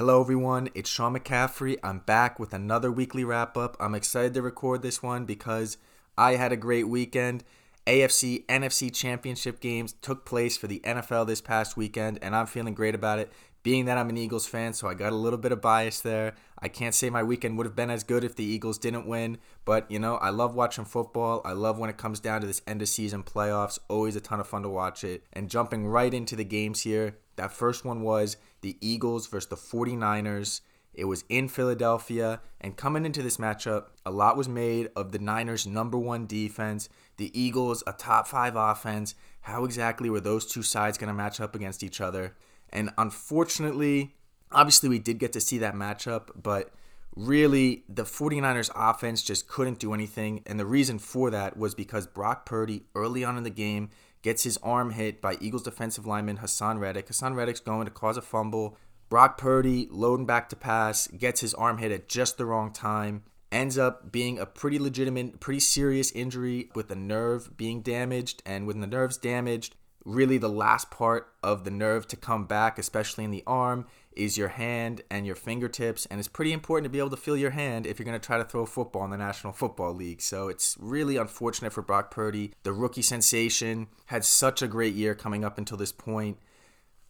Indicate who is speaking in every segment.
Speaker 1: Hello, everyone. It's Sean McCaffrey. I'm back with another weekly wrap up. I'm excited to record this one because I had a great weekend. AFC, NFC championship games took place for the NFL this past weekend, and I'm feeling great about it. Being that I'm an Eagles fan, so I got a little bit of bias there. I can't say my weekend would have been as good if the Eagles didn't win, but you know, I love watching football. I love when it comes down to this end of season playoffs. Always a ton of fun to watch it. And jumping right into the games here, that first one was the Eagles versus the 49ers. It was in Philadelphia, and coming into this matchup, a lot was made of the Niners' number one defense, the Eagles, a top five offense. How exactly were those two sides going to match up against each other? And unfortunately, obviously, we did get to see that matchup, but really, the 49ers offense just couldn't do anything. And the reason for that was because Brock Purdy, early on in the game, gets his arm hit by Eagles defensive lineman Haason Reddick. Haason Reddick's going to cause a fumble. Brock Purdy loading back to pass, gets his arm hit at just the wrong time, ends up being a pretty legitimate, pretty serious injury with the nerve being damaged. And when the nerve's damaged, really the last part of the nerve to come back, especially in the arm, is your hand and your fingertips. And it's pretty important to be able to feel your hand if you're going to try to throw football in the National Football League. So it's really unfortunate for Brock Purdy. The rookie sensation had such a great year coming up until this point.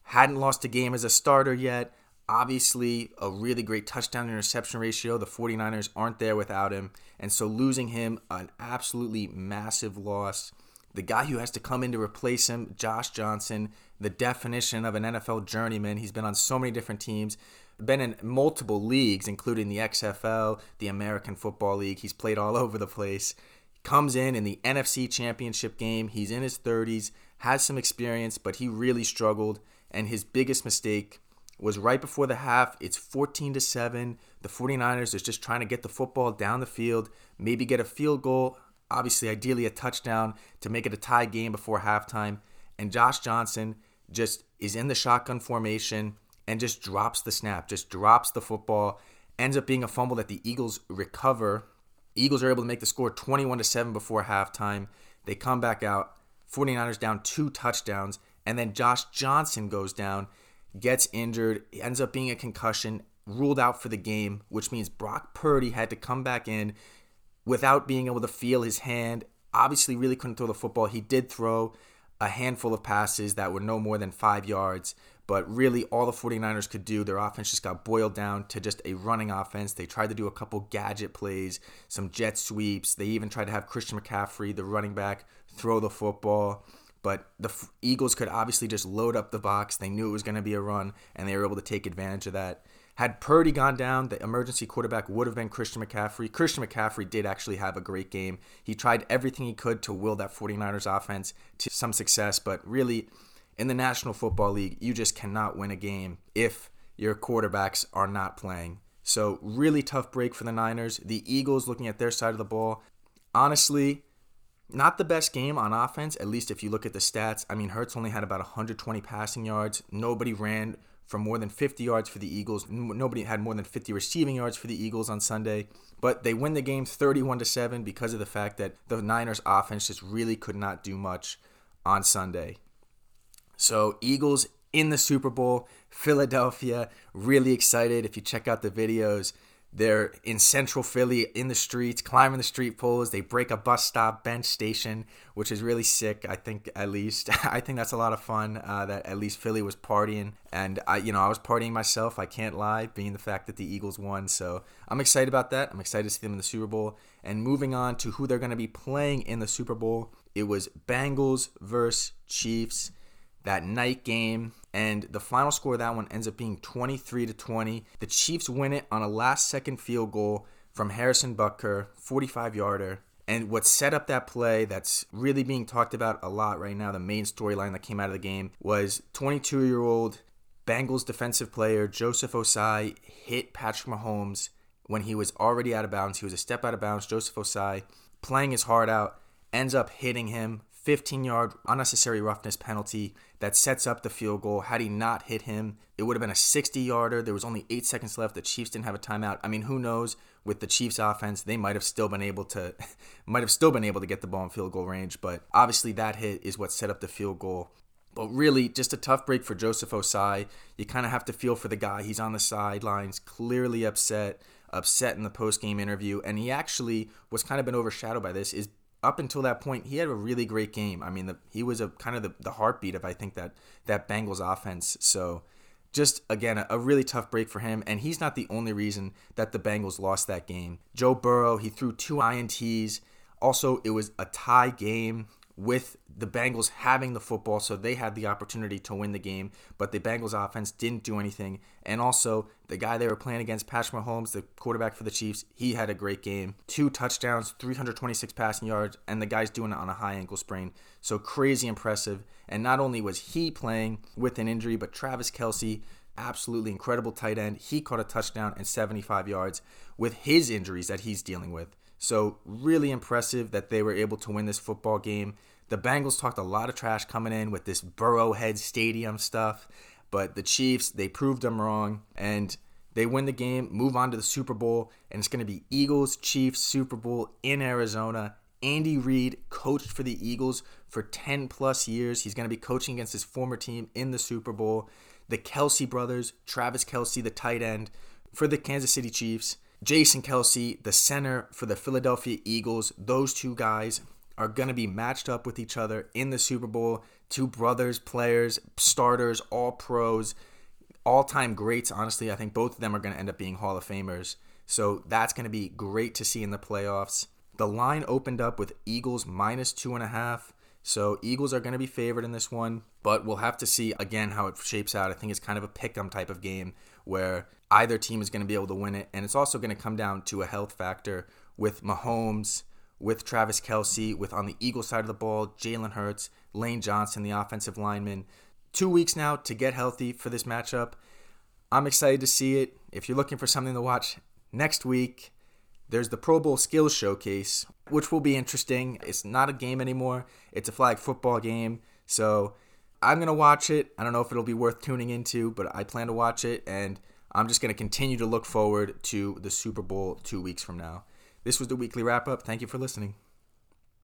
Speaker 1: Hadn't lost a game as a starter yet. Obviously, a really great touchdown interception ratio. The 49ers aren't there without him. And so losing him, an absolutely massive loss. The guy who has to come in to replace him, Josh Johnson, the definition of an NFL journeyman. He's been on so many different teams, been in multiple leagues, including the XFL, the American Football League. He's played all over the place. Comes in in the NFC Championship game. He's in his 30s, has some experience, but he really struggled. And his biggest mistake was right before the half. It's 14 to 7. The 49ers is just trying to get the football down the field, maybe get a field goal obviously, ideally, a touchdown to make it a tie game before halftime. And Josh Johnson just is in the shotgun formation and just drops the snap, just drops the football. Ends up being a fumble that the Eagles recover. Eagles are able to make the score 21 to 7 before halftime. They come back out. 49ers down two touchdowns. And then Josh Johnson goes down, gets injured, ends up being a concussion, ruled out for the game, which means Brock Purdy had to come back in without being able to feel his hand. Obviously, really couldn't throw the football. He did throw a handful of passes that were no more than five yards, but really all the 49ers could do, their offense just got boiled down to just a running offense. They tried to do a couple gadget plays, some jet sweeps. They even tried to have Christian McCaffrey, the running back, throw the football. But the Eagles could obviously just load up the box. They knew it was going to be a run, and they were able to take advantage of that. Had Purdy gone down, the emergency quarterback would have been Christian McCaffrey. Christian McCaffrey did actually have a great game. He tried everything he could to will that 49ers offense to some success, but really, in the National Football League, you just cannot win a game if your quarterbacks are not playing. So, really tough break for the Niners. The Eagles, looking at their side of the ball, honestly, not the best game on offense, at least if you look at the stats. I mean, Hurts only had about 120 passing yards. Nobody ran for more than 50 yards for the Eagles. Nobody had more than 50 receiving yards for the Eagles on Sunday, but they win the game 31 to 7 because of the fact that the Niners offense just really could not do much on Sunday. So, Eagles in the Super Bowl, Philadelphia, really excited. If you check out the videos, they're in central Philly in the streets, climbing the street poles. They break a bus stop bench station, which is really sick. I think at least I think that's a lot of fun. Uh, that at least Philly was partying, and I, you know, I was partying myself. I can't lie, being the fact that the Eagles won. So I'm excited about that. I'm excited to see them in the Super Bowl. And moving on to who they're going to be playing in the Super Bowl, it was Bengals versus Chiefs that night game and the final score of that one ends up being 23 to 20. The Chiefs win it on a last second field goal from Harrison Butker, 45 yarder. And what set up that play that's really being talked about a lot right now, the main storyline that came out of the game was 22 year old Bengals defensive player Joseph Ossai hit Patrick Mahomes when he was already out of bounds. He was a step out of bounds. Joseph Ossai playing his heart out ends up hitting him, 15 yard unnecessary roughness penalty that sets up the field goal. Had he not hit him, it would have been a 60 yarder. There was only eight seconds left. The Chiefs didn't have a timeout. I mean, who knows? With the Chiefs offense, they might have still been able to might have still been able to get the ball in field goal range, but obviously that hit is what set up the field goal. But really, just a tough break for Joseph Ossai. You kind of have to feel for the guy. He's on the sidelines, clearly upset, upset in the post game interview. And he actually was kind of been overshadowed by this. Is up until that point, he had a really great game. I mean, the, he was a kind of the, the heartbeat of I think that that Bengals offense. So just again a, a, really tough break for him and he's not the only reason that the Bengals lost that game. Joe Burrow, he threw two INTs. Also, it was a tie game with the Bengals having the football, so they had the opportunity to win the game, but the Bengals offense didn't do anything. And also, the guy they were playing against, Patrick Mahomes, the quarterback for the Chiefs, he had a great game. Two touchdowns, 326 passing yards, and the guy's doing it on a high ankle sprain. So crazy impressive. And not only was he playing with an injury, but Travis Kelce, absolutely incredible tight end, he caught a touchdown and 75 yards with his injuries that he's dealing with. So, really impressive that they were able to win this football game. The Bengals talked a lot of trash coming in with this Burrowhead Stadium stuff, but the Chiefs, they proved them wrong and they win the game, move on to the Super Bowl, and it's going to be Eagles Chiefs Super Bowl in Arizona. Andy Reid coached for the Eagles for 10 plus years. He's going to be coaching against his former team in the Super Bowl. The Kelce brothers, Travis Kelce, the tight end for the Kansas City Chiefs, Jason Kelce, the center for the Philadelphia Eagles, those two guys are going to be matched up with each other in the Super Bowl. Two brothers, players, starters, all pros, all time greats. Honestly, I think both of them are going to end up being Hall of Famers. So that's going to be great to see in the playoffs. The line opened up with Eagles minus two and a half. So Eagles are going to be favored in this one, but we'll have to see again how it shapes out. I think it's kind of a pick 'em type of game where either team is going to be able to win it, and it's also going to come down to a health factor with Mahomes, with Travis Kelce, with on the Eagle side of the ball, Jalen Hurts, Lane Johnson, the offensive lineman. Two weeks now to get healthy for this matchup. I'm excited to see it. If you're looking for something to watch next week, there's the Pro Bowl Skills Showcase, which will be interesting. It's not a game anymore, it's a flag football game. So I'm going to watch it. I don't know if it'll be worth tuning into, but I plan to watch it. And I'm just going to continue to look forward to the Super Bowl two weeks from now. This was the weekly wrap up. Thank you for listening.